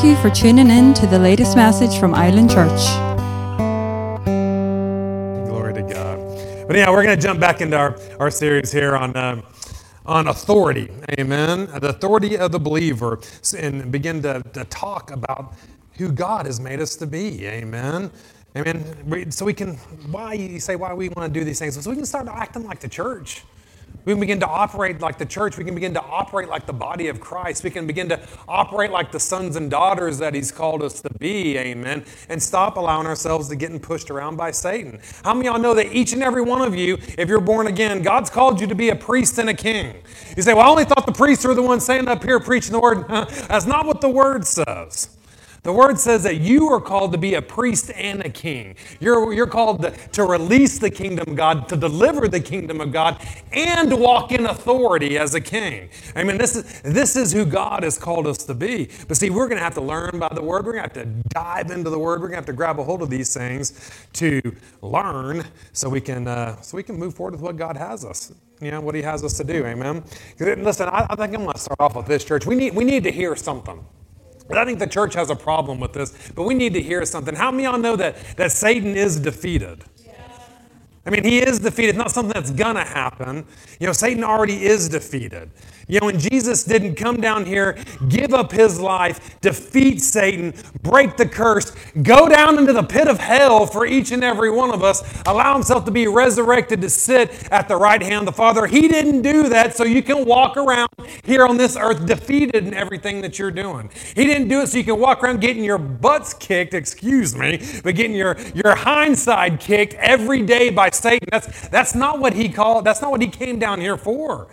Thank you for tuning in to the latest message from Island Church. Glory to God. But yeah, we're going to jump back into our, our series here on, um, on authority. Amen. The authority of the believer and begin to, to talk about who God has made us to be. Amen. Amen. So we can, why you say why we want to do these things? So we can start acting like the church. We can begin to operate like the church. We can begin to operate like the body of Christ. We can begin to operate like the sons and daughters that He's called us to be. Amen. And stop allowing ourselves to getting pushed around by Satan. How many of y'all know that each and every one of you, if you're born again, God's called you to be a priest and a king? You say, Well, I only thought the priests were the ones standing up here preaching the word. That's not what the word says. The word says that you are called to be a priest and a king. You're, you're called to, to release the kingdom of God, to deliver the kingdom of God, and walk in authority as a king. I mean, this is, this is who God has called us to be. But see, we're going to have to learn by the word. We're going to have to dive into the word. We're going to have to grab a hold of these things to learn so we can, uh, so we can move forward with what God has us you know, what he has us to do. Amen. Listen, I, I think I'm going to start off with this church. We need, we need to hear something. But I think the church has a problem with this, but we need to hear something. How many of y'all know that, that Satan is defeated? I mean, he is defeated. It's not something that's going to happen. You know, Satan already is defeated. You know, when Jesus didn't come down here, give up his life, defeat Satan, break the curse, go down into the pit of hell for each and every one of us, allow himself to be resurrected to sit at the right hand of the Father. He didn't do that so you can walk around here on this earth defeated in everything that you're doing. He didn't do it so you can walk around getting your butts kicked, excuse me, but getting your, your hindside kicked every day by Satan. That's, that's not what he called, that's not what he came down here for.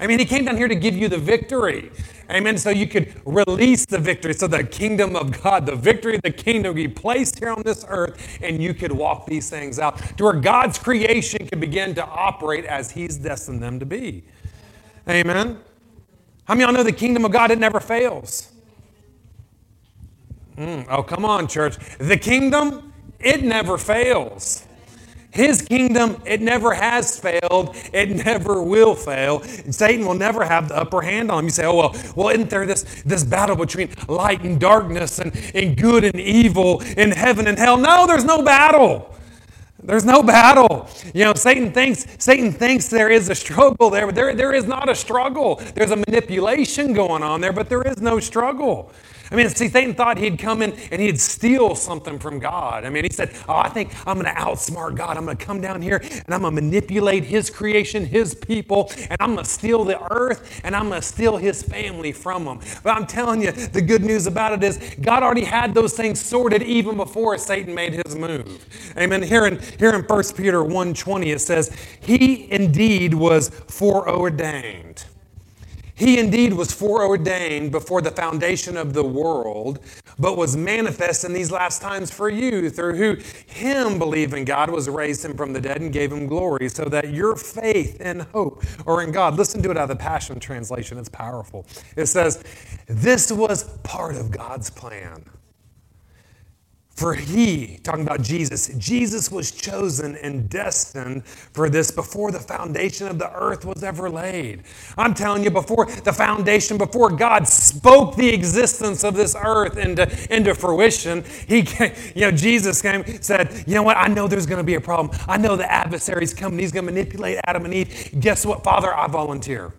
I mean, he came down here to give you the victory. Amen. So you could release the victory. So the kingdom of God, the victory of the kingdom be placed here on this earth, and you could walk these things out to where God's creation could begin to operate as He's destined them to be. Amen. How many of y'all know the kingdom of God, it never fails? Mm, oh, come on, church. The kingdom, it never fails. His kingdom, it never has failed. It never will fail. Satan will never have the upper hand on him. You say, oh, well, well, isn't there this, this battle between light and darkness and, and good and evil in heaven and hell? No, there's no battle. There's no battle. You know, Satan thinks, Satan thinks there is a struggle there, but there, there is not a struggle. There's a manipulation going on there, but there is no struggle. I mean, see, Satan thought he'd come in and he'd steal something from God. I mean, he said, Oh, I think I'm going to outsmart God. I'm going to come down here and I'm going to manipulate his creation, his people, and I'm going to steal the earth and I'm going to steal his family from them. But I'm telling you, the good news about it is God already had those things sorted even before Satan made his move. Amen. Here in, here in 1 Peter 1.20 it says, He indeed was foreordained he indeed was foreordained before the foundation of the world, but was manifest in these last times for you, through who him believing God was raised him from the dead and gave him glory, so that your faith and hope are in God. Listen to it out of the Passion Translation, it's powerful. It says, This was part of God's plan for he, talking about Jesus, Jesus was chosen and destined for this before the foundation of the earth was ever laid. I'm telling you, before the foundation, before God spoke the existence of this earth into, into fruition, he came, you know, Jesus came, said, You know what? I know there's going to be a problem. I know the adversary's coming. He's going to manipulate Adam and Eve. Guess what, Father? I volunteer.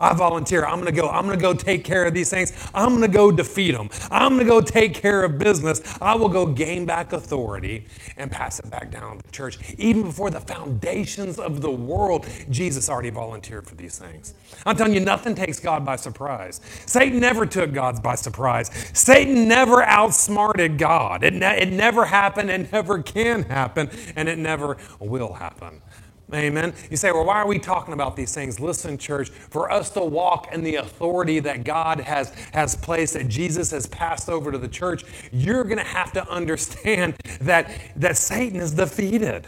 I volunteer. I'm going to go. I'm going to go take care of these things. I'm going to go defeat them. I'm going to go take care of business. I will go gain back authority and pass it back down to the church. Even before the foundations of the world, Jesus already volunteered for these things. I'm telling you, nothing takes God by surprise. Satan never took God by surprise. Satan never outsmarted God. It, ne- it never happened, it never can happen, and it never will happen. Amen. You say, well, why are we talking about these things? Listen, church, for us to walk in the authority that God has, has placed, that Jesus has passed over to the church, you're going to have to understand that, that Satan is defeated,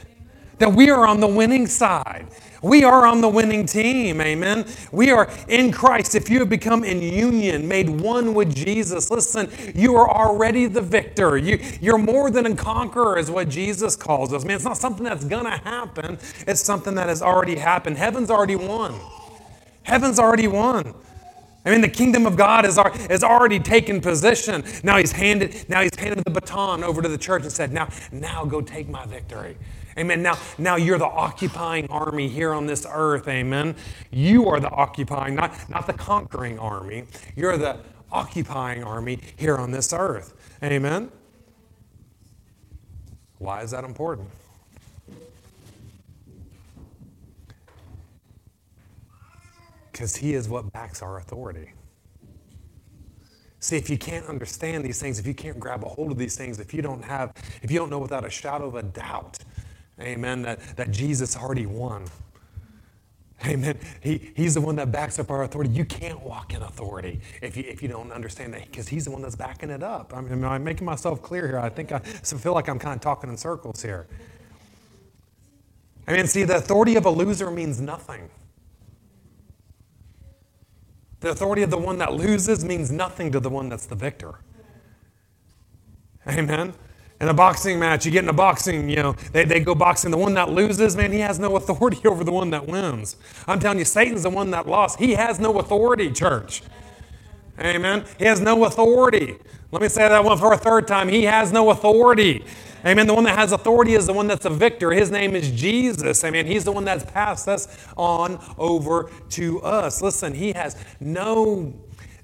that we are on the winning side. We are on the winning team, amen. We are in Christ. If you have become in union, made one with Jesus, listen, you are already the victor. You, you're more than a conqueror, is what Jesus calls us. Man, it's not something that's going to happen, it's something that has already happened. Heaven's already won. Heaven's already won. I mean, the kingdom of God has, already taken position. Now he's handed, now he's handed the baton over to the church and said, now, now go take my victory. Amen. Now, now you're the occupying army here on this earth. Amen. You are the occupying, not, not the conquering army. You're the occupying army here on this earth. Amen. Why is that important? Because He is what backs our authority. See, if you can't understand these things, if you can't grab a hold of these things, if you don't have, if you don't know without a shadow of a doubt, amen, that, that Jesus already won. Amen. He, he's the one that backs up our authority. You can't walk in authority if you, if you don't understand that because he's the one that's backing it up. I mean, I'm making myself clear here. I think I feel like I'm kind of talking in circles here. I mean, see, the authority of a loser means nothing. The authority of the one that loses means nothing to the one that's the victor. Amen. In a boxing match, you get in a boxing, you know, they, they go boxing. The one that loses, man, he has no authority over the one that wins. I'm telling you, Satan's the one that lost. He has no authority, church. Amen. He has no authority. Let me say that one for a third time. He has no authority. Amen. The one that has authority is the one that's a victor. His name is Jesus. Amen. He's the one that's passed us on over to us. Listen, he has no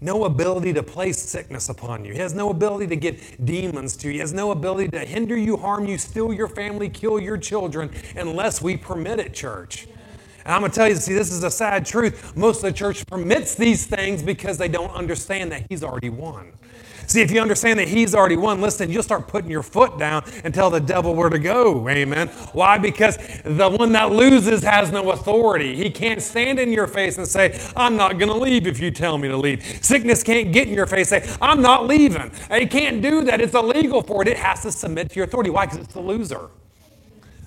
no ability to place sickness upon you. He has no ability to get demons to you. He has no ability to hinder you, harm you, steal your family, kill your children, unless we permit it, church. And I'm going to tell you, see, this is a sad truth. Most of the church permits these things because they don't understand that He's already won. See, if you understand that He's already won, listen, you'll start putting your foot down and tell the devil where to go. Amen. Why? Because the one that loses has no authority. He can't stand in your face and say, I'm not going to leave if you tell me to leave. Sickness can't get in your face and say, I'm not leaving. He can't do that. It's illegal for it. It has to submit to your authority. Why? Because it's the loser.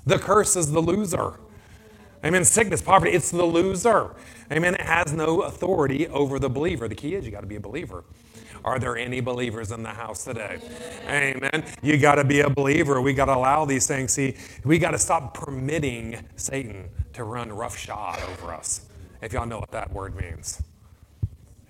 The curse is the loser. Amen. Sickness, poverty, it's the loser. Amen. It has no authority over the believer. The key is you got to be a believer. Are there any believers in the house today? Amen. You got to be a believer. We got to allow these things. See, we got to stop permitting Satan to run roughshod over us. If y'all know what that word means.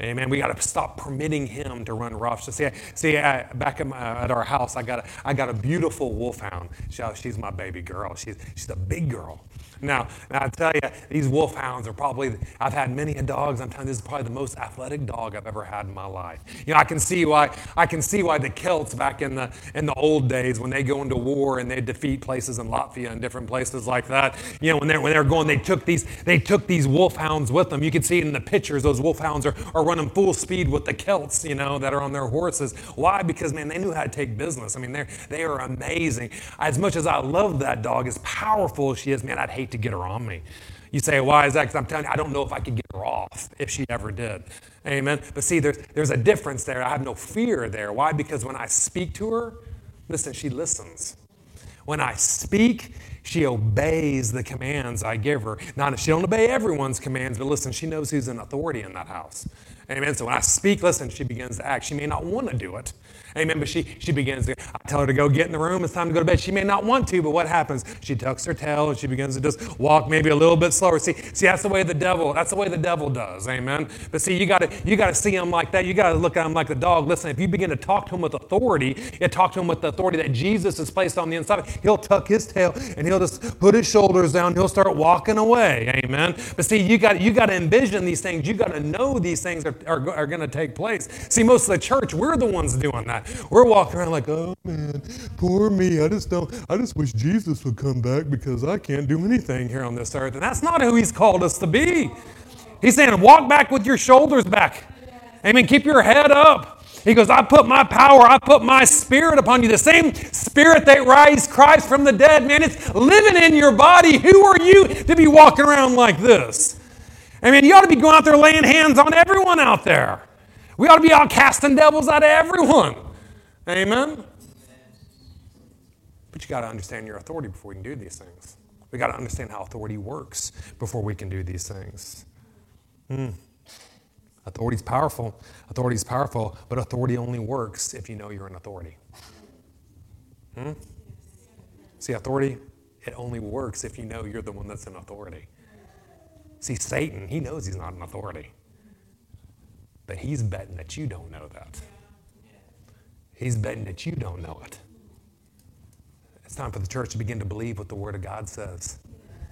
Amen. We got to stop permitting him to run rough. So see, see, I, back at, my, at, our house, I got a, I got a beautiful wolfhound. She, she's my baby girl. She's, she's a big girl. Now, now, I tell you, these wolfhounds are probably, I've had many a dogs. I'm telling you, this is probably the most athletic dog I've ever had in my life. You know, I can see why, I can see why the Celts back in the, in the old days, when they go into war and they defeat places in Latvia and different places like that, you know, when they're, when they're going, they took these, they took these wolfhounds with them. You can see it in the pictures, those wolfhounds are, are running full speed with the Celts, you know, that are on their horses. Why? Because, man, they knew how to take business. I mean, they're, they are amazing. As much as I love that dog, as powerful as she is, man, I'd hate to get her on me. You say, why is that? Because I'm telling you, I don't know if I could get her off if she ever did. Amen. But see, there's, there's a difference there. I have no fear there. Why? Because when I speak to her, listen, she listens. When I speak, she obeys the commands I give her. Not she don't obey everyone's commands, but listen, she knows who's in authority in that house. Amen. So when I speak, listen, she begins to act. She may not want to do it. Amen. But she, she begins to, I tell her to go get in the room. It's time to go to bed. She may not want to, but what happens? She tucks her tail and she begins to just walk maybe a little bit slower. See, see, that's the way the devil, that's the way the devil does. Amen. But see, you gotta, you gotta see him like that. You gotta look at him like the dog. Listen, if you begin to talk to him with authority, you talk to him with the authority that Jesus has placed on the inside, he'll tuck his tail and he'll just put his shoulders down. He'll start walking away. Amen. But see, you got you got to envision these things. You got to know these things are, are, are going to take place. See, most of the church, we're the ones doing that. We're walking around like, oh man, poor me. I just don't, I just wish Jesus would come back because I can't do anything here on this earth. And that's not who he's called us to be. He's saying, walk back with your shoulders back. Amen. Keep your head up. He goes, I put my power, I put my spirit upon you. The same spirit that raised Christ from the dead, man, it's living in your body. Who are you to be walking around like this? I mean, you ought to be going out there laying hands on everyone out there. We ought to be out casting devils out of everyone. Amen? But you got to understand your authority before you can do these things. We got to understand how authority works before we can do these things. Hmm. Authority is powerful. Authority is powerful, but authority only works if you know you're an authority. Hmm? See, authority, it only works if you know you're the one that's in authority. See, Satan, he knows he's not an authority. But he's betting that you don't know that. He's betting that you don't know it. It's time for the church to begin to believe what the Word of God says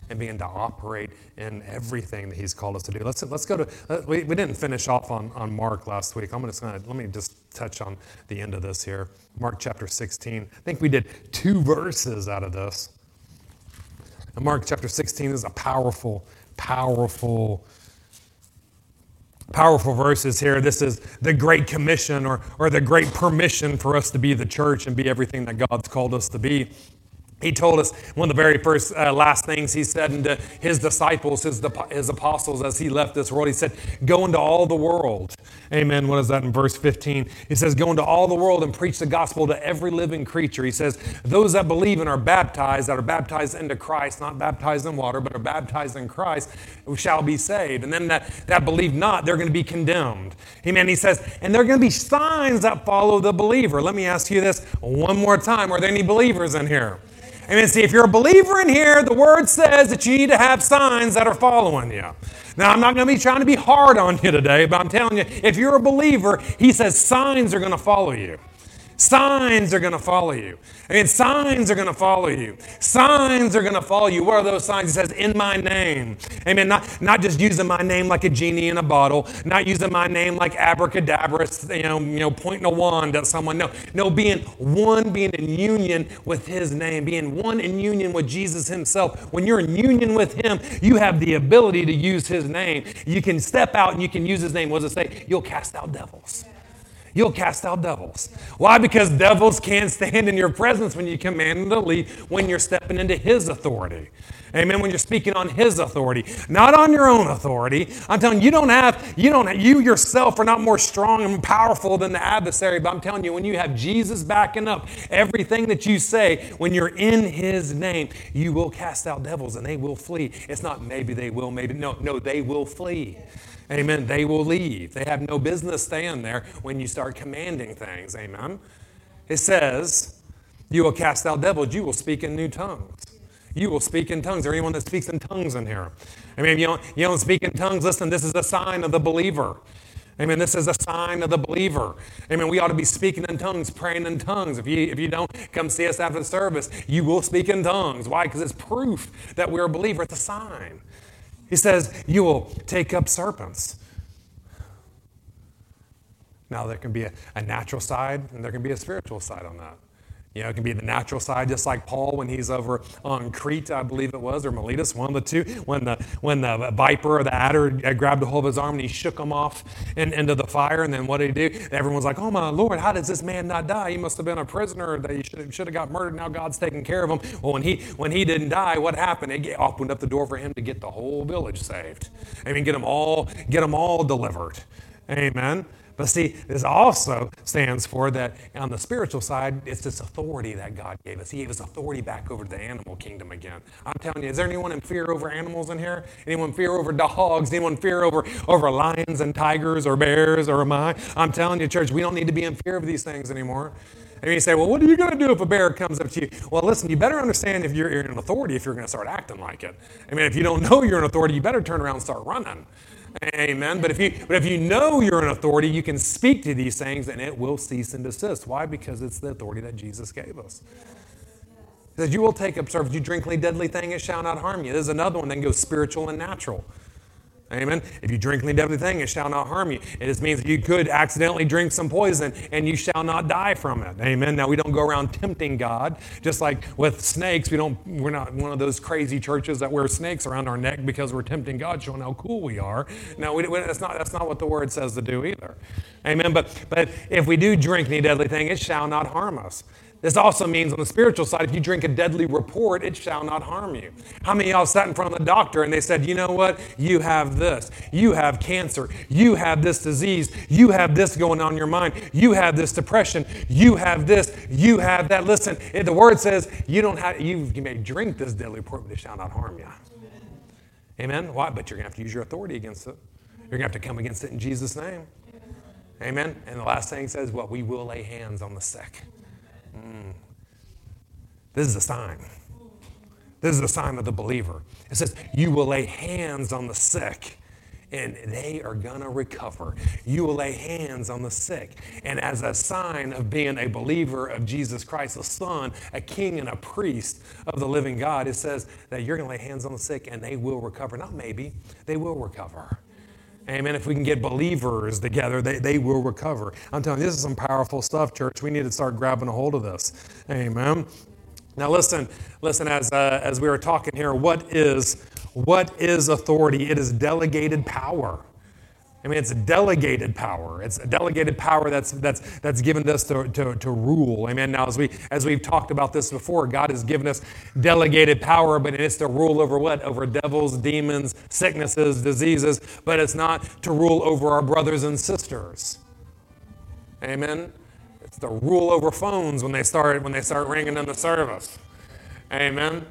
and begin to operate in everything that He's called us to do. Let's, let's go to, uh, we, we didn't finish off on, on Mark last week. I'm just going to, let me just touch on the end of this here. Mark chapter 16. I think we did two verses out of this. And Mark chapter 16 is a powerful, powerful powerful verses here. This is the Great Commission or, or the Great Permission for us to be the church and be everything that God's called us to be. He told us one of the very first uh, last things he said to his disciples, his, his apostles, as he left this world. He said, Go into all the world. Amen. What is that in verse 15? He says, Go into all the world and preach the gospel to every living creature. He says, Those that believe and are baptized, that are baptized into Christ, not baptized in water, but are baptized in Christ, shall be saved. And then that, that believe not, they're going to be condemned. Amen. He says, And there are going to be signs that follow the believer. Let me ask you this one more time. Are there any believers in here? Amen. See, if you're a believer in here, the word says that you need to have signs that are following you. Now, I'm not going to be trying to be hard on you today, but I'm telling you, if you're a believer, he says signs are going to follow you. Signs are going to follow you. I mean, signs are going to follow you. Signs are going to follow you. What are those signs? He says, in my name. Amen. Not, not just using my name like a genie in a bottle, not using my name like abracadabra, you know, you know pointing a wand at someone. No, no, being one, being in union with his name, being one in union with Jesus himself. When you're in union with him, you have the ability to use his name. You can step out and you can use his name. What does it say? You'll cast out devils you'll cast out devils. Why? Because devils can't stand in your presence when you command them to leave, when you're stepping into His authority. Amen. When you're speaking on His authority, not on your own authority. I'm telling you, you don't have, you don't, have, you yourself are not more strong and powerful than the adversary. But I'm telling you, when you have Jesus backing up everything that you say, when you're in His name, you will cast out devils and they will flee. It's not maybe they will, maybe no, no, they will flee. Amen. They will leave. They have no business staying there when you start commanding things. Amen. It says, You will cast out devils, you will speak in new tongues. You will speak in tongues. There anyone that speaks in tongues in here? I mean, you don't, you don't speak in tongues. Listen, this is a sign of the believer. Amen. This is a sign of the believer. Amen. We ought to be speaking in tongues, praying in tongues. If you, if you don't come see us after the service, you will speak in tongues. Why? Because it's proof that we're a believer. It's a sign. He says, You will take up serpents. Now, there can be a, a, natural side and there can be a spiritual side on that. You know, it can be the natural side, just like Paul when he's over on Crete, I believe it was, or Miletus, one of the two, when the, when the viper or the adder grabbed a hold of his arm and he shook him off in, into the fire. And then what did he do? Everyone's like, oh my Lord, how does this man not die? He must have been a prisoner. He should, should have got murdered. Now God's taking care of him. Well, when he, when he didn't die, what happened? It opened up the door for him to get the whole village saved. I mean, get them all, get them all delivered. Amen. But see, this also stands for that on the spiritual side, it's this authority that God gave us. He gave us authority back over to the animal kingdom again. I'm telling you, is there anyone in fear over animals in here? Anyone fear over dogs? Anyone fear over, over lions and tigers or bears or am I? I'm telling you, church, we don't need to be in fear of these things anymore. And you say, well, what are you going to do if a bear comes up to you? Well, listen, you better understand if you're in authority if you're going to start acting like it. I mean, if you don't know you're an authority, you better turn around and start running. Amen. But if you but if you know you're an authority, you can speak to these things and it will cease and desist. Why? Because it's the authority that Jesus gave us. He says, You will take up servants, you drink any deadly thing, it shall not harm you. There's another one that goes spiritual and natural. Amen. If you drink any deadly thing, it shall not harm you. It just means you could accidentally drink some poison and you shall not die from it. Amen. Now we don't go around tempting God, just like with snakes. We don't. We're not one of those crazy churches that wear snakes around our neck because we're tempting God, showing how cool we are. No, we, that's not. That's not what the word says to do either. Amen. But but if we do drink any deadly thing, it shall not harm us. This also means on the spiritual side, if you drink a deadly report, it shall not harm you. How many y'all sat in front of the doctor and they said, you know what? You have this. You have cancer. You have this disease. You have this going on in your mind. You have this depression. You have this. You have that. Listen, the word says you don't have, you, may drink this deadly report, but it shall not harm you. Amen? Why? But you're going to have to use your authority against it. You're going to have to come against it in Jesus' name. Amen? And the last thing says, well, we will lay hands on the sick. Mm. This is a sign. This is a sign of the believer. It says, You will lay hands on the sick and they are going to recover. You will lay hands on the sick. And as a sign of being a believer of Jesus Christ, the son, a king, and a priest of the living God, it says that you're going to lay hands on the sick and they will recover. Not maybe, they will recover. Amen. If we can get believers together, they, they will recover. I'm telling you, this is some powerful stuff, church. We need to start grabbing a hold of this. Amen. Now listen, listen, as, uh, as we were talking here, what is what is authority? It is delegated power. I mean, it's a delegated power. It's a delegated power that's, that's, that's given us to, to, to rule. Amen. Now, as, we, as we've talked about this before, God has given us delegated power, but it's to rule over what? Over devils, demons, sicknesses, diseases, but it's not to rule over our brothers and sisters. Amen. It's to rule over phones when they start, when they start ringing in the service. Amen.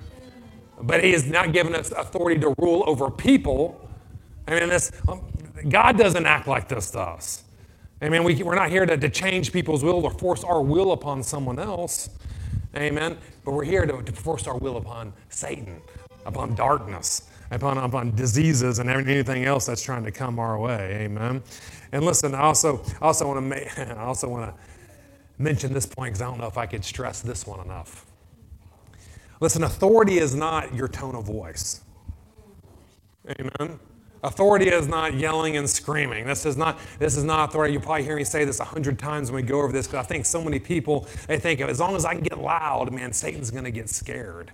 But He has not given us authority to rule over people. I mean, this, um, God doesn't act like this to us. Amen. We, we're not here to, to change people's will or force our will upon someone else. Amen. But we're here to, to force our will upon Satan, upon darkness, upon, upon diseases and anything else that's trying to come our way. Amen. And listen, I also, also want to I also want to mention this point because I don't know if I could stress this one enough. Listen, authority is not your tone of voice. Amen. Authority is not yelling and screaming. This is not, this is not authority. You'll probably hear me say this a hundred times when we go over this because I think so many people, they think as long as I can get loud, man, Satan's going to get scared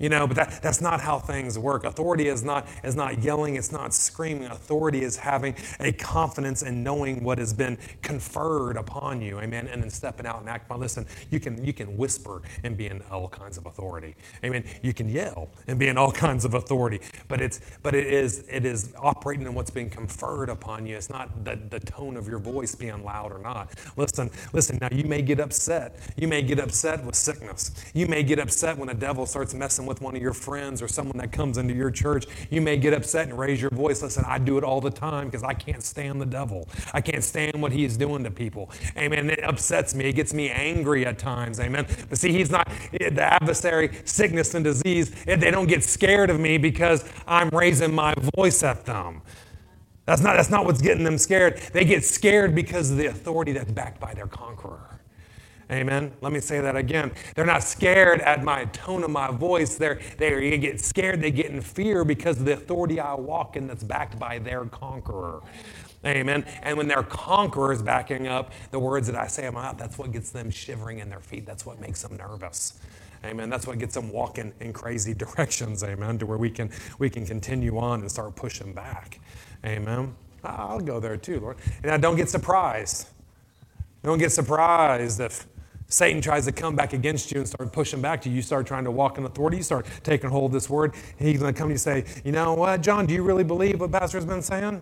you know, but that, that's not how things work. Authority is not, is not yelling, it's not screaming. Authority is having a confidence in knowing what has been conferred upon you, amen, and then stepping out and acting. Listen, you can, you can whisper and be in all kinds of authority, amen. You can yell and be in all kinds of authority, but, it's, but it, is, it is operating in what's being conferred upon you. It's not the, the tone of your voice being loud or not. Listen, listen, now you may get upset. You may get upset with sickness. You may get upset when the devil starts messing with one of your friends or someone that comes into your church, you may get upset and raise your voice. Listen, I do it all the time because I can't stand the devil. I can't stand what he is doing to people. Amen. It upsets me. It gets me angry at times. Amen. But see, he's not the adversary, sickness and disease. They don't get scared of me because I'm raising my voice at them. That's not, that's not what's getting them scared. They get scared because of the authority that's backed by their conqueror. Amen. Let me say that again. They're not scared at my tone of my voice. They're, they get scared. They get in fear because of the authority I walk in that's backed by their conqueror. Amen. And when their conqueror is backing up the words that I say in my mouth, that's what gets them shivering in their feet. That's what makes them nervous. Amen. That's what gets them walking in crazy directions. Amen. To where we can we can continue on and start pushing back. Amen. I'll go there too, Lord. And I don't get surprised. Don't get surprised if Satan tries to come back against you and start pushing back to you. You start trying to walk in authority. You start taking hold of this word. He's going to come to you and say, You know what, John, do you really believe what Pastor's been saying?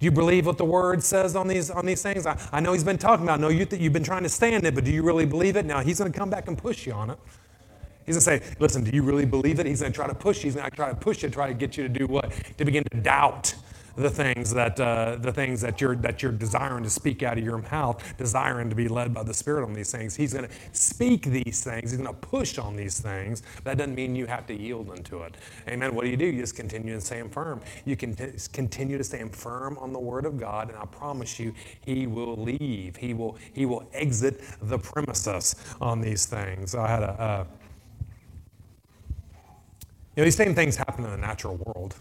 Do you believe what the word says on these, on these things? I, I know he's been talking about, I know you th- you've been trying to stand it, but do you really believe it? Now, he's going to come back and push you on it. He's going to say, Listen, do you really believe it? He's going to try to push you. He's going to try to push you, try to get you to do what? To begin to doubt the things that uh, the things that you're that you're desiring to speak out of your mouth, desiring to be led by the Spirit on these things. He's going to speak these things. He's going to push on these things. That doesn't mean you have to yield unto it. Amen. What do you do? You just continue to stand firm. You can t- continue to stand firm on the Word of God, and I promise you, He will leave. He will He will exit the premises on these things. I had a. Uh, you know, these same things happen in the natural world.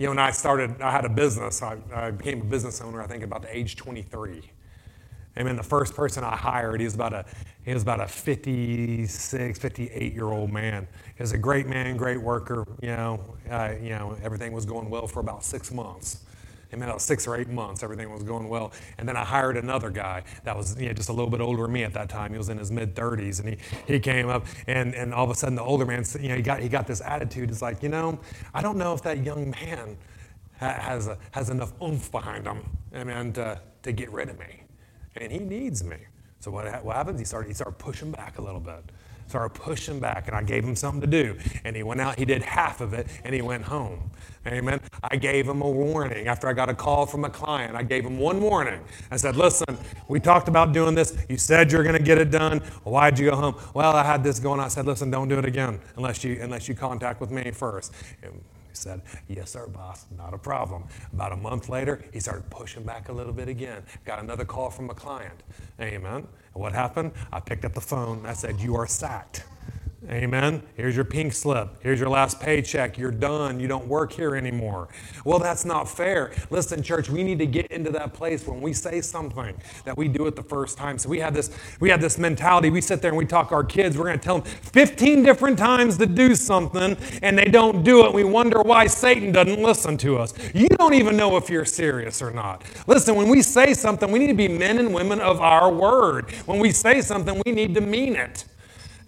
You know, when I started, I had a business. I, I became a business owner, I think, about the age 23. And then the first person I hired, he was about a, he was about a 56, 58 year old man. He was a great man, great worker. You know, uh, you know, everything was going well for about six months. And about six or eight months, everything was going well. And then I hired another guy that was you know, just a little bit older than me at that time. He was in his mid 30s, and he, he came up, and, and all of a sudden the older man, you know, he got he got this attitude. It's like, you know, I don't know if that young man has a, has enough oomph behind him, I mean, to, to get rid of me, and he needs me. So what, what happens? He started he started pushing back a little bit started pushing back, and I gave him something to do. And he went out, he did half of it, and he went home. Amen. I gave him a warning after I got a call from a client. I gave him one warning. I said, Listen, we talked about doing this. You said you're going to get it done. Why'd you go home? Well, I had this going. I said, Listen, don't do it again unless you unless you contact with me first. And He said, Yes, sir, boss, not a problem. About a month later, he started pushing back a little bit again. Got another call from a client. Amen. And what happened? I picked up the phone. I said, You are sacked. Amen. Here's your pink slip. Here's your last paycheck. You're done. You don't work here anymore. Well, that's not fair. Listen, church, we need to get into that place when we say something that we do it the first time. So we have this we have this mentality. We sit there and we talk our kids. We're going to tell them 15 different times to do something and they don't do it. We wonder why Satan doesn't listen to us. You don't even know if you're serious or not. Listen, when we say something, we need to be men and women of our word. When we say something, we need to mean it.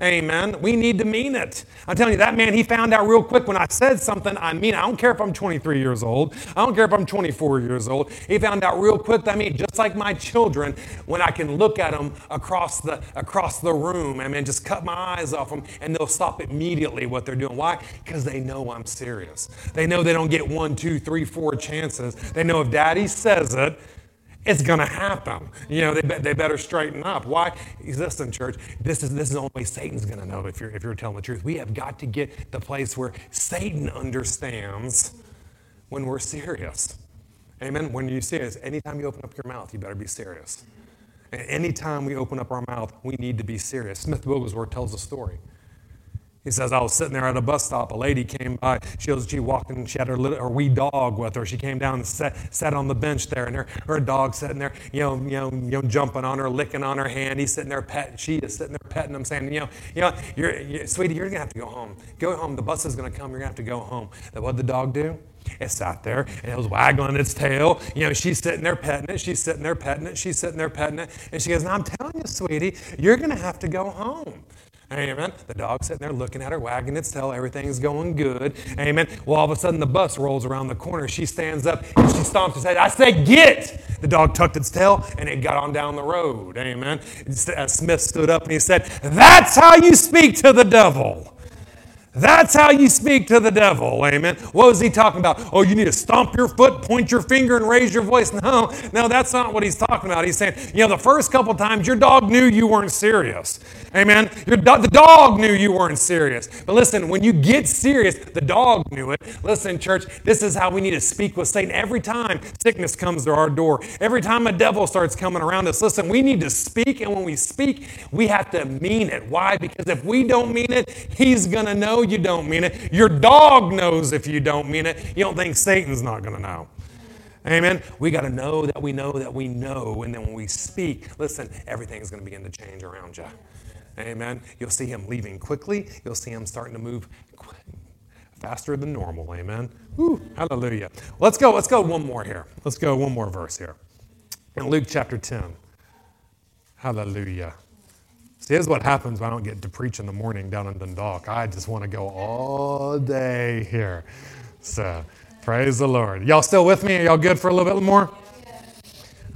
Amen. We need to mean it. I'm telling you, that man, he found out real quick when I said something, I mean, I don't care if I'm 23 years old. I don't care if I'm 24 years old. He found out real quick that I mean, just like my children, when I can look at them across the, across the room, I mean, just cut my eyes off them and they'll stop immediately what they're doing. Why? Because they know I'm serious. They know they don't get one, two, three, four chances. They know if daddy says it, it's going to happen. You know, they, they better straighten up. Why? Listen, church, this is, this is the only way Satan's going to know if you're, if you're telling the truth. We have got to get the place where Satan understands when we're serious. Amen? When you're serious, anytime you open up your mouth, you better be serious. Anytime we open up our mouth, we need to be serious. Smith Wigglesworth tells a story. He says, I was sitting there at a bus stop. A lady came by. She was she walked and she had her, little, her wee dog with her. She came down and sat, sat on the bench there, and her, her dog sitting there, you know, you know, you know, jumping on her, licking on her hand. He's sitting there petting. She is sitting there petting him, saying, you know, you know, you're, you, sweetie, you're gonna have to go home. Go home. The bus is gonna come. You're gonna have to go home. And what did the dog do? It sat there and it was waggling its tail. You know, she's sitting there petting it. She's sitting there petting it. She's sitting there petting it. And she goes, Now I'm telling you, sweetie, you're to have to go home. Amen. The dog's sitting there looking at her, wagging its tail. Everything's going good. Amen. Well, all of a sudden, the bus rolls around the corner. She stands up and she stomps his head. I say, Get! The dog tucked its tail and it got on down the road. Amen. Uh, Smith stood up and he said, That's how you speak to the devil. That's how you speak to the devil. Amen. What was he talking about? Oh, you need to stomp your foot, point your finger, and raise your voice. No, no, that's not what he's talking about. He's saying, you know, the first couple times your dog knew you weren't serious. Amen. Your do- the dog knew you weren't serious. But listen, when you get serious, the dog knew it. Listen, church, this is how we need to speak with Satan. Every time sickness comes to our door, every time a devil starts coming around us, listen, we need to speak. And when we speak, we have to mean it. Why? Because if we don't mean it, he's going to know you don't mean it. Your dog knows if you don't mean it. You don't think Satan's not going to know. Amen. We got to know that we know that we know. And then when we speak, listen, everything's going to begin to change around you. Amen. You'll see him leaving quickly. You'll see him starting to move faster than normal. Amen. Hallelujah. Let's go. Let's go one more here. Let's go one more verse here. In Luke chapter 10. Hallelujah. See, this is what happens when I don't get to preach in the morning down in Dundalk. I just want to go all day here. So, praise the Lord. Y'all still with me? Are y'all good for a little bit more?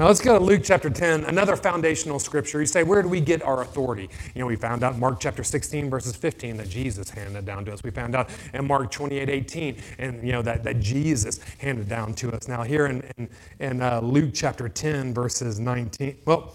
Now let's go to Luke chapter 10, another foundational scripture. You say, where do we get our authority? You know, we found out Mark chapter 16, verses 15, that Jesus handed down to us. We found out in Mark 28, 18, and you know, that, that Jesus handed down to us. Now here in, in, in uh, Luke chapter 10, verses 19, well,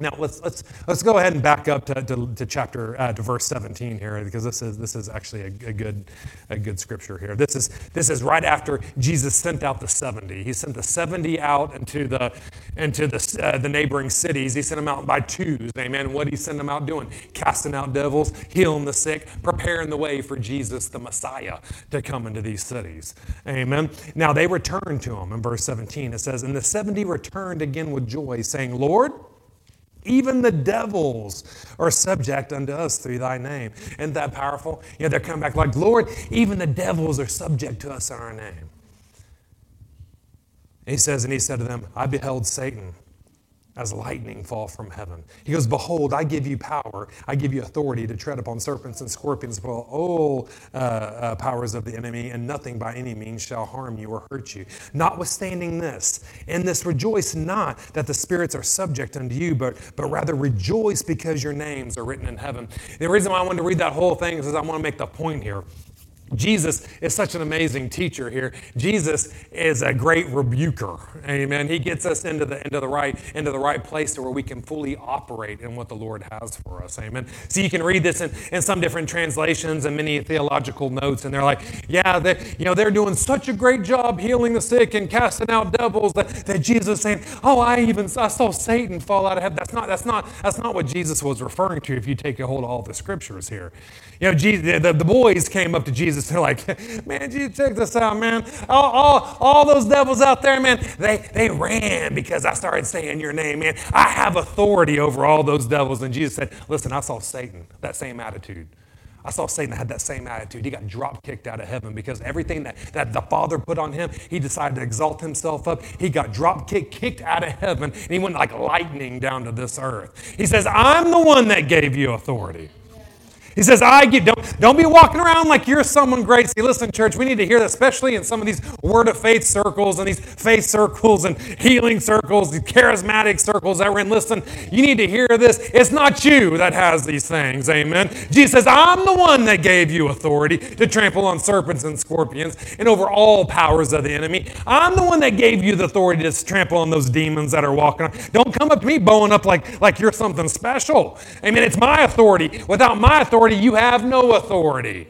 now let's let's let's go ahead and back up to, to, to chapter uh, to verse 17 here because this is this is actually a, a, good a good scripture here. This is this is right after Jesus sent out the 70. He sent the 70 out into the into the uh, the neighboring cities. He sent them out by twos. Amen. What did he send them out doing? Casting out devils, healing the sick, preparing the way for Jesus the Messiah to come into these cities. Amen. Now they returned to him in verse 17. It says, "And the 70 returned again with joy, saying, Lord." Even the devils are subject unto us through thy name. Isn't that powerful? You know, they're coming back like, Lord, even the devils are subject to us in our name. he says, and he said to them, I beheld Satan as lightning fall from heaven. He goes, Behold, I give you power. I give you authority to tread upon serpents and scorpions, upon all uh, uh, powers of the enemy, and nothing by any means shall harm you or hurt you. Notwithstanding this, in this rejoice not that the spirits are subject unto you, but, but rather rejoice because your names are written in heaven. The reason why I wanted to read that whole thing is I want to make the point here Jesus is such an amazing teacher here. Jesus is a great rebuker. Amen. He gets us into the into the right into the right place to where we can fully operate in what the Lord has for us. Amen. So you can read this in, in some different translations and many theological notes, and they're like, yeah, they, you know, they're doing such a great job healing the sick and casting out devils that, that Jesus saying, oh, I even I saw Satan fall out of heaven. That's not that's not that's not what Jesus was referring to if you take a hold of all the scriptures here. You know, Jesus, the, the boys came up to Jesus. They're like, man, Jesus, check this out, man. All, all, all those devils out there, man, they, they ran because I started saying your name, man. I have authority over all those devils. And Jesus said, listen, I saw Satan, that same attitude. I saw Satan had that same attitude. He got drop kicked out of heaven because everything that, that the Father put on him, he decided to exalt himself up. He got drop kicked, kicked out of heaven, and he went like lightning down to this earth. He says, I'm the one that gave you authority. He says, I don't, don't be walking around like you're someone great. See, listen, church, we need to hear that, especially in some of these word of faith circles and these faith circles and healing circles, these charismatic circles that we're in. Listen, you need to hear this. It's not you that has these things. Amen. Jesus says, I'm the one that gave you authority to trample on serpents and scorpions and over all powers of the enemy. I'm the one that gave you the authority to trample on those demons that are walking on. Don't come up to me bowing up like, like you're something special. Amen. It's my authority. Without my authority, authority, you have no authority.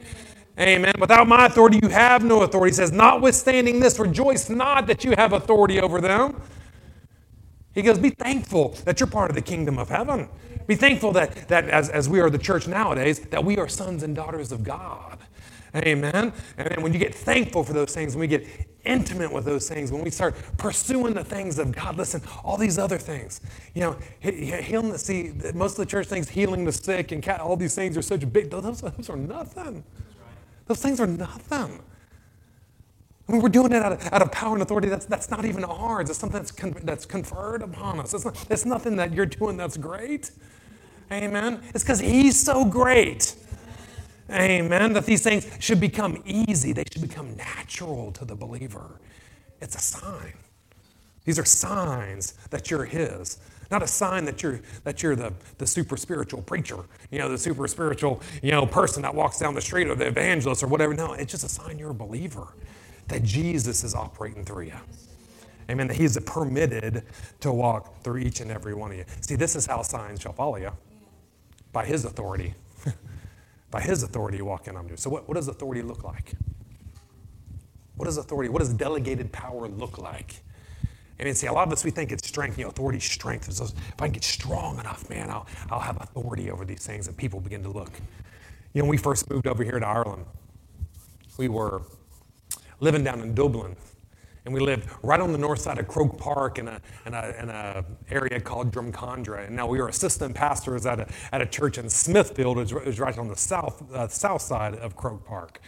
Amen. Without my authority, you have no authority. He says, Notwithstanding this, rejoice not that you have authority over them. He goes, Be thankful that you're part of the kingdom of heaven. Be thankful that, that as, as we are the church nowadays, that we are sons and daughters of God. Amen. And when you get thankful for those things, when we get intimate with those things, when we start pursuing the things of God, listen, all these other things, you know, healing the see, most of the church thinks healing the sick and all these things are such big, those, those are nothing. Those things are nothing. I mean, we're doing it out of, out of power and authority. That's, that's not even ours. It's something that's, con, that's conferred upon us. It's, not, it's nothing that you're doing that's great. Amen. It's because He's so great. Amen. That these things should become easy, they should become natural to the believer. It's a sign. These are signs that you're His. Not a sign that you're that you're the, the super spiritual preacher, you know, the super spiritual, you know, person that walks down the street or the evangelist or whatever. No, it's just a sign you're a believer, that Jesus is operating through you. Amen. That He's permitted to walk through each and every one of you. See, this is how signs shall follow you by His authority. By his authority, you walk in under. So, what, what does authority look like? What does authority, what does delegated power look like? I mean, see, a lot of us, we think it's strength. You know, authority strength. Is if I can get strong enough, man, I'll, I'll have authority over these things, and people begin to look. You know, when we first moved over here to Ireland, we were living down in Dublin, and we lived right on the north side of Croke Park in a, in a, in a area called Drumcondra. And now we were assistant pastors at a, at a church in Smithfield, which was right on the south, uh, south side of Croke Park.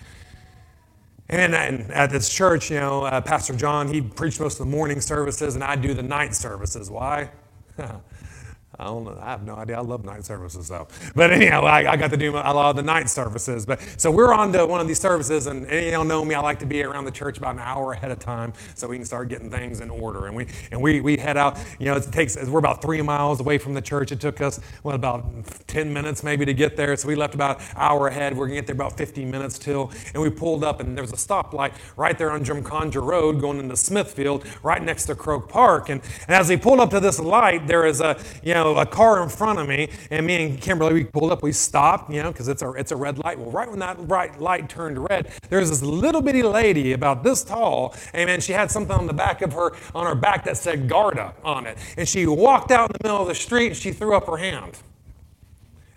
And, and, at this church, you know, uh, Pastor John, he preached most of the morning services, and I do the night services. Why? I don't know. I have no idea. I love night services though. But anyhow, I, I got to do a lot of the night services. But so we're on to one of these services, and, any of you all know me. I like to be around the church about an hour ahead of time so we can start getting things in order. And we and we we head out. You know, it takes. We're about three miles away from the church. It took us well about ten minutes maybe to get there. So we left about an hour ahead. We're gonna get there about 15 minutes till. And we pulled up, and there was a stoplight right there on Drumcondra Road going into Smithfield, right next to Croke Park. And, and as we pulled up to this light, there is a you know a car in front of me, and me and Kimberly, we pulled up, we stopped, you know, because it's a, it's a red light. Well, right when that bright light turned red, there was this little bitty lady about this tall, amen. She had something on the back of her, on her back that said Garda on it. And she walked out in the middle of the street and she threw up her hand.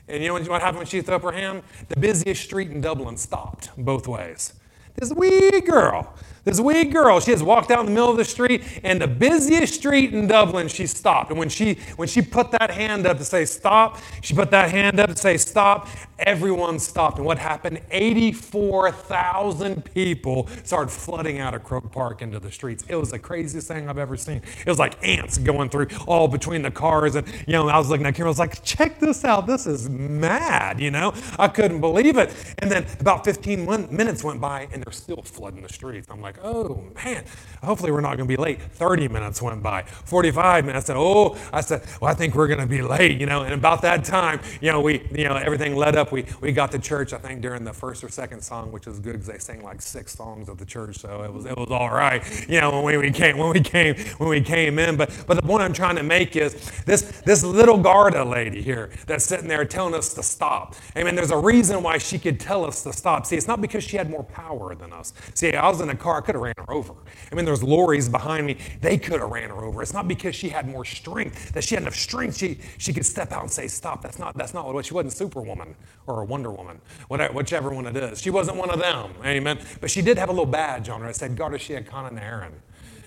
And you know what happened when she threw up her hand? The busiest street in Dublin stopped both ways. This wee girl this wee girl, she has walked in the middle of the street, and the busiest street in Dublin, she stopped. And when she when she put that hand up to say stop, she put that hand up to say stop, everyone stopped. And what happened? 84,000 people started flooding out of Croke Park into the streets. It was the craziest thing I've ever seen. It was like ants going through all between the cars. And, you know, I was looking at camera, I was like, check this out. This is mad, you know? I couldn't believe it. And then about 15 minutes went by, and they're still flooding the streets. I'm like, like, oh man, hopefully we're not going to be late. 30 minutes went by, 45 minutes. I said, oh, I said, well, I think we're going to be late, you know. And about that time, you know, we, you know, everything led up. We, we got to church, I think, during the first or second song, which is good because they sang like six songs at the church, so it was, it was all right, you know, when we came, when we came, when we came in. But, but the point I'm trying to make is this, this little Garda lady here that's sitting there telling us to stop. I mean, there's a reason why she could tell us to stop. See, it's not because she had more power than us. See, I was in a car, could have ran her over. I mean, there's lorries behind me, they could have ran her over. It's not because she had more strength, that she had enough strength, she, she could step out and say, stop. That's not, that's not what she wasn't Superwoman or a Wonder Woman, whatever, whichever one it is. She wasn't one of them, amen. But she did have a little badge on her that said Garda Síochána na hÉireann.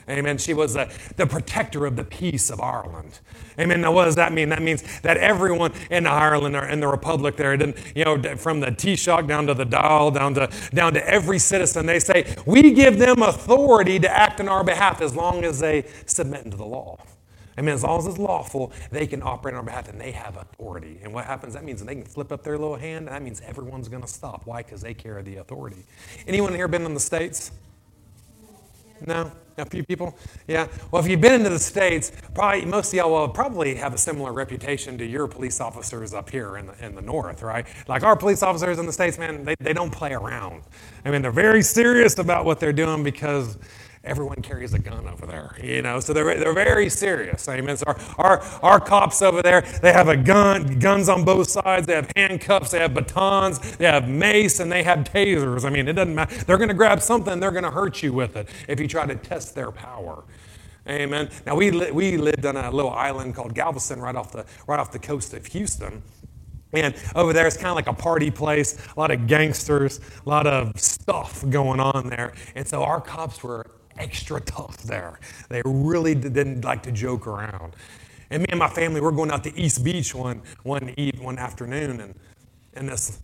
Amen. She was the, the protector of the peace of Ireland. Amen. Now, what does that mean? That means that everyone in Ireland or in the Republic there, you know, from the Taoiseach down to the Dáil, down to, down to every citizen, they say, we give them authority to act on our behalf as long as they submit to the law. I mean, as long as it's lawful, they can operate on our behalf and they have authority. And what happens? That means they can flip up their little hand, and that means everyone's going to stop. Why? Because they carry the authority. Anyone here been in the States? No? A few people? Yeah. Well, if you've been into the States, probably most of y'all will probably have a similar reputation to your police officers up here in the, in the North, right? Like our police officers in the States, man, they, they don't play around. I mean, they're very serious about what they're doing because everyone carries a gun over there, you know, so they're, they're very serious. Amen. So our, our, our cops over there, they have a gun, guns on both sides, they have handcuffs, they have batons, they have mace, and they have tasers. I mean, it doesn't matter. They're going to grab something, they're going to hurt you with it if you try to test their power. Amen. Now we, li- we lived on a little island called Galveston right off the, right off the coast of Houston. And over there, it's kind of like a party place, a lot of gangsters, a lot of stuff going on there. And so our cops were extra tough there. They really didn't like to joke around. And me and my family, we're going out to East Beach one, one, eve, one afternoon, and, and this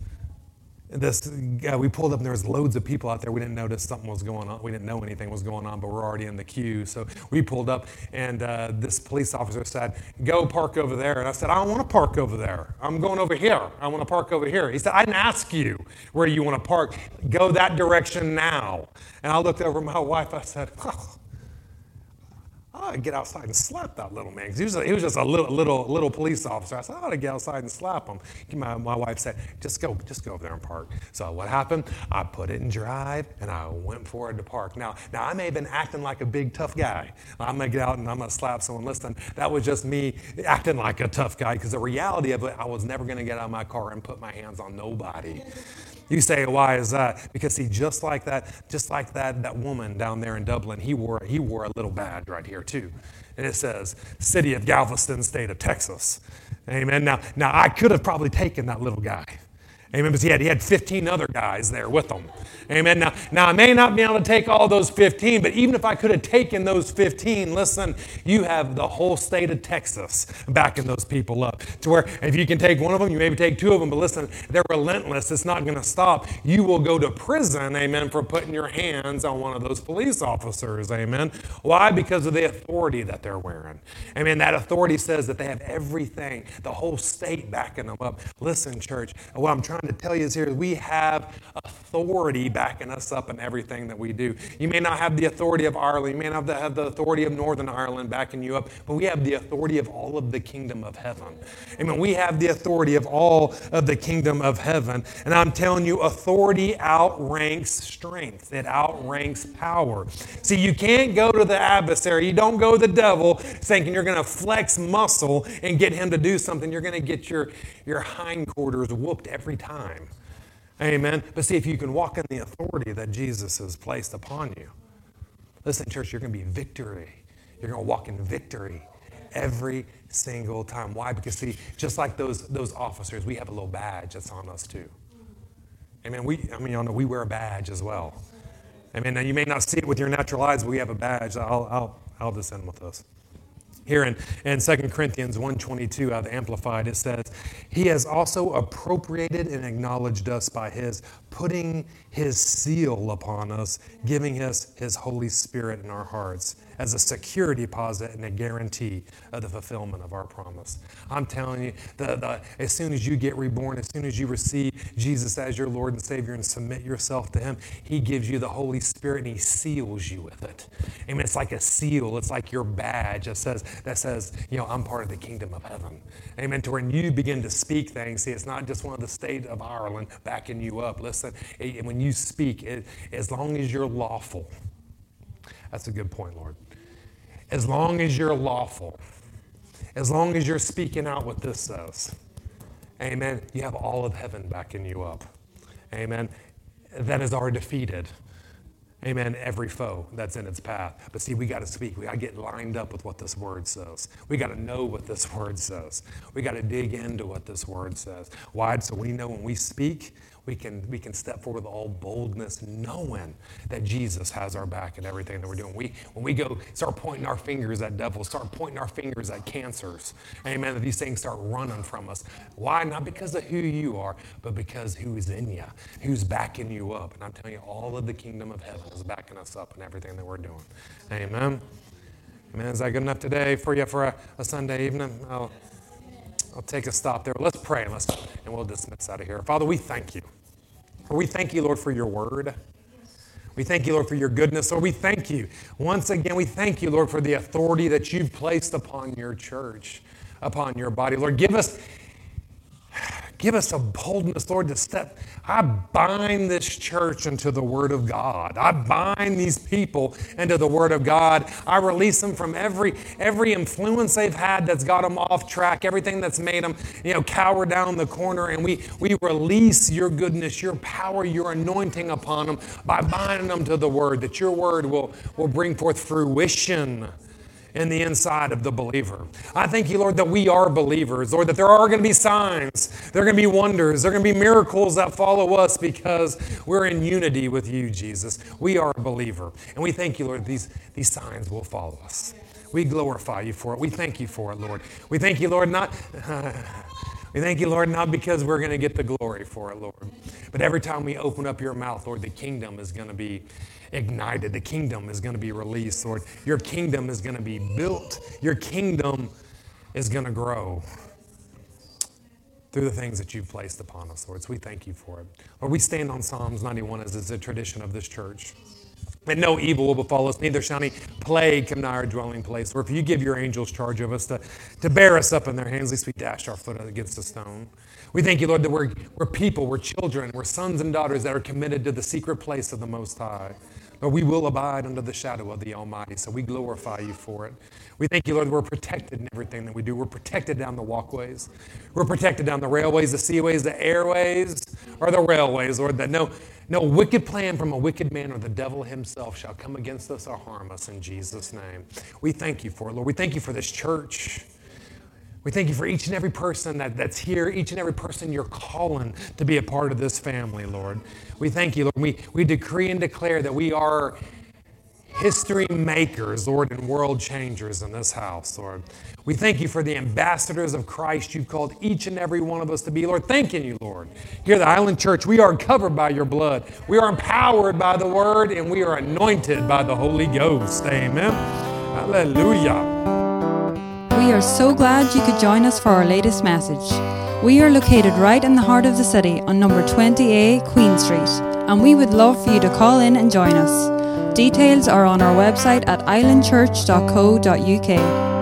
this uh, we pulled up and there was loads of people out there. We didn't notice something was going on. We didn't know anything was going on but we're already in the queue. So we pulled up and uh, this police officer said go park over there. And i said i don't want to park over there. I'm going over here. I want to park over here. He said i didn't ask you where you want to park. Go that direction now. And i looked over at my wife. I said oh, I ought to get outside and slap that little man. Because he, was he was just a little, little, little police officer. I said, I ought to get outside and slap him. My, my wife said, just go, just go over there and park. So what happened? I put it in drive and I went forward to park. Now, now I may have been acting like a big tough guy. I'm gonna get out and I'm gonna slap someone. Listen, that was just me acting like a tough guy because the reality of it, I was never gonna get out of my car and put my hands on nobody. You say, why is that? Because see, just like that, just like that, that woman down there in Dublin, he wore, he wore a little badge right here too. And it says, City of Galveston, State of Texas. Amen. Now, now I could have probably taken that little guy. Amen. Because he had, he had 15 other guys there with him. Amen. Now, now, I may not be able to take all those 15, but even if I could have taken those 15, listen, you have the whole state of Texas backing those people up. To where if you can take one of them, you maybe take two of them, but listen, they're relentless. It's not going to stop. You will go to prison, amen, for putting your hands on one of those police officers. Amen. Why? Because of the authority that they're wearing. Amen. That authority says that they have everything, the whole state backing them up. Listen, church, what I'm trying to tell you is here we have authority backing us up in everything that we do. You may not have the authority of Ireland, you may not have the authority of Northern Ireland backing you up, but we have the authority of all of the kingdom of heaven. Amen. We have the authority of all of the kingdom of heaven. And I'm telling you, authority outranks strength, it outranks power. See, you can't go to the adversary, you don't go to the devil thinking you're going to flex muscle and get him to do something. You're going to get your, your hindquarters whooped every time. Amen. But see, if you can walk in the authority that Jesus has placed upon you, listen, church, you're going to be victory. You're going to walk in victory every single time. Why? Because see, just like those those officers, we have a little badge that's on us too. Amen. We, I mean, y'all know, we wear a badge as well. Amen. Now you may not see it with your natural eyes, but we have a badge. I'll, I'll, I'll just with this. Here in, in 2 Corinthians 1.22 out of the Amplified, it says, He has also appropriated and acknowledged us by His putting His seal upon us, giving us His Holy Spirit in our hearts as a security deposit and a guarantee of the fulfillment of our promise. I'm telling you, the, the, as soon as you get reborn, as soon as you receive Jesus as your Lord and Savior and submit yourself to Him, He gives you the Holy Spirit and He seals you with it. I mean, it's like a seal. It's like your badge that says, that says, you know, I'm part of the kingdom of heaven. Amen. To when you begin to speak things, see, it's not just one of the state of Ireland backing you up. Listen, when you speak, it, as long as you're lawful, that's a good point, Lord. As long as you're lawful, as long as you're speaking out what this says, amen, you have all of heaven backing you up. Amen. That is our defeated. Amen. Every foe that's in its path. But see, we got to speak. We got to get lined up with what this word says. We got to know what this word says. We got to dig into what this word says. Why? So we know when we speak, we can, we can step forward with all boldness, knowing that Jesus has our back in everything that we're doing. We, when we go, start pointing our fingers at devils, start pointing our fingers at cancers, amen, that these things start running from us. Why? Not because of who you are, but because who's in you, who's backing you up. And I'm telling you, all of the kingdom of heaven is backing us up in everything that we're doing. Amen. Amen. Is that good enough today for you for a, a Sunday evening? I'll take a stop there. Let's pray and, let's, and we'll dismiss out of here. Father, we thank you. We thank you, Lord, for your word. We thank you, Lord, for your goodness. Lord, we thank you. Once again, we thank you, Lord, for the authority that you've placed upon your church, upon your body. Lord, give us Give us a boldness, Lord, to step. I bind this church into the Word of God. I bind these people into the Word of God. I release them from every every influence they've had that's got them off track, everything that's made them, you know, cower down the corner. And we we release your goodness, your power, your anointing upon them by binding them to the Word. That your Word will will bring forth fruition in the inside of the believer. I thank you, Lord, that we are believers, Lord, that there are going to be signs, there are going to be wonders, there are going to be miracles that follow us because we're in unity with you, Jesus. We are a believer. And we thank you, Lord, these, these signs will follow us. We glorify you for it. We thank you for it, Lord. We thank you, Lord, not. we thank you, Lord, not because we're going to get the glory for it, Lord, but every time we open up your mouth, Lord, the kingdom is going to be ignited. The kingdom is going to be released, Lord. Your kingdom is going to be built. Your kingdom is going to grow through the things that you've placed upon us, Lord. So we thank you for it. Lord, we stand on Psalms 91 as is a tradition of this church. And no evil will befall us, neither shall any plague come nigh our dwelling place. Or if you give your angels charge of us to, to bear us up in their hands, lest we dash our foot against a stone. We thank you, Lord, that we're, we're people, we're children, we're sons and daughters that are committed to the secret place of the Most High. But we will abide under the shadow of the Almighty. So we glorify you for it. We thank you, Lord, we're protected in everything that we do. We're protected down the walkways. We're protected down the railways, the seaways, the airways, or the railways, Lord, that no, no wicked plan from a wicked man or the devil himself shall come against us or harm us in Jesus' name. We thank you for it, Lord. We thank you for this church. We thank you for each and every person that, that's here, each and every person you're calling to be a part of this family, Lord. We thank you, Lord. We, we decree and declare that we are history makers, Lord, and world changers in this house, Lord. We thank you for the ambassadors of Christ you've called each and every one of us to be, Lord. Thanking you, Lord. Here at the Island Church, we are covered by your blood. We are empowered by the word, and we are anointed by the Holy Ghost. Amen. Hallelujah. We are so glad you could join us for our latest message. We are located right in the heart of the city on number 20A Queen Street, and we would love for you to call in and join us. Details are on our website at islandchurch.co.uk.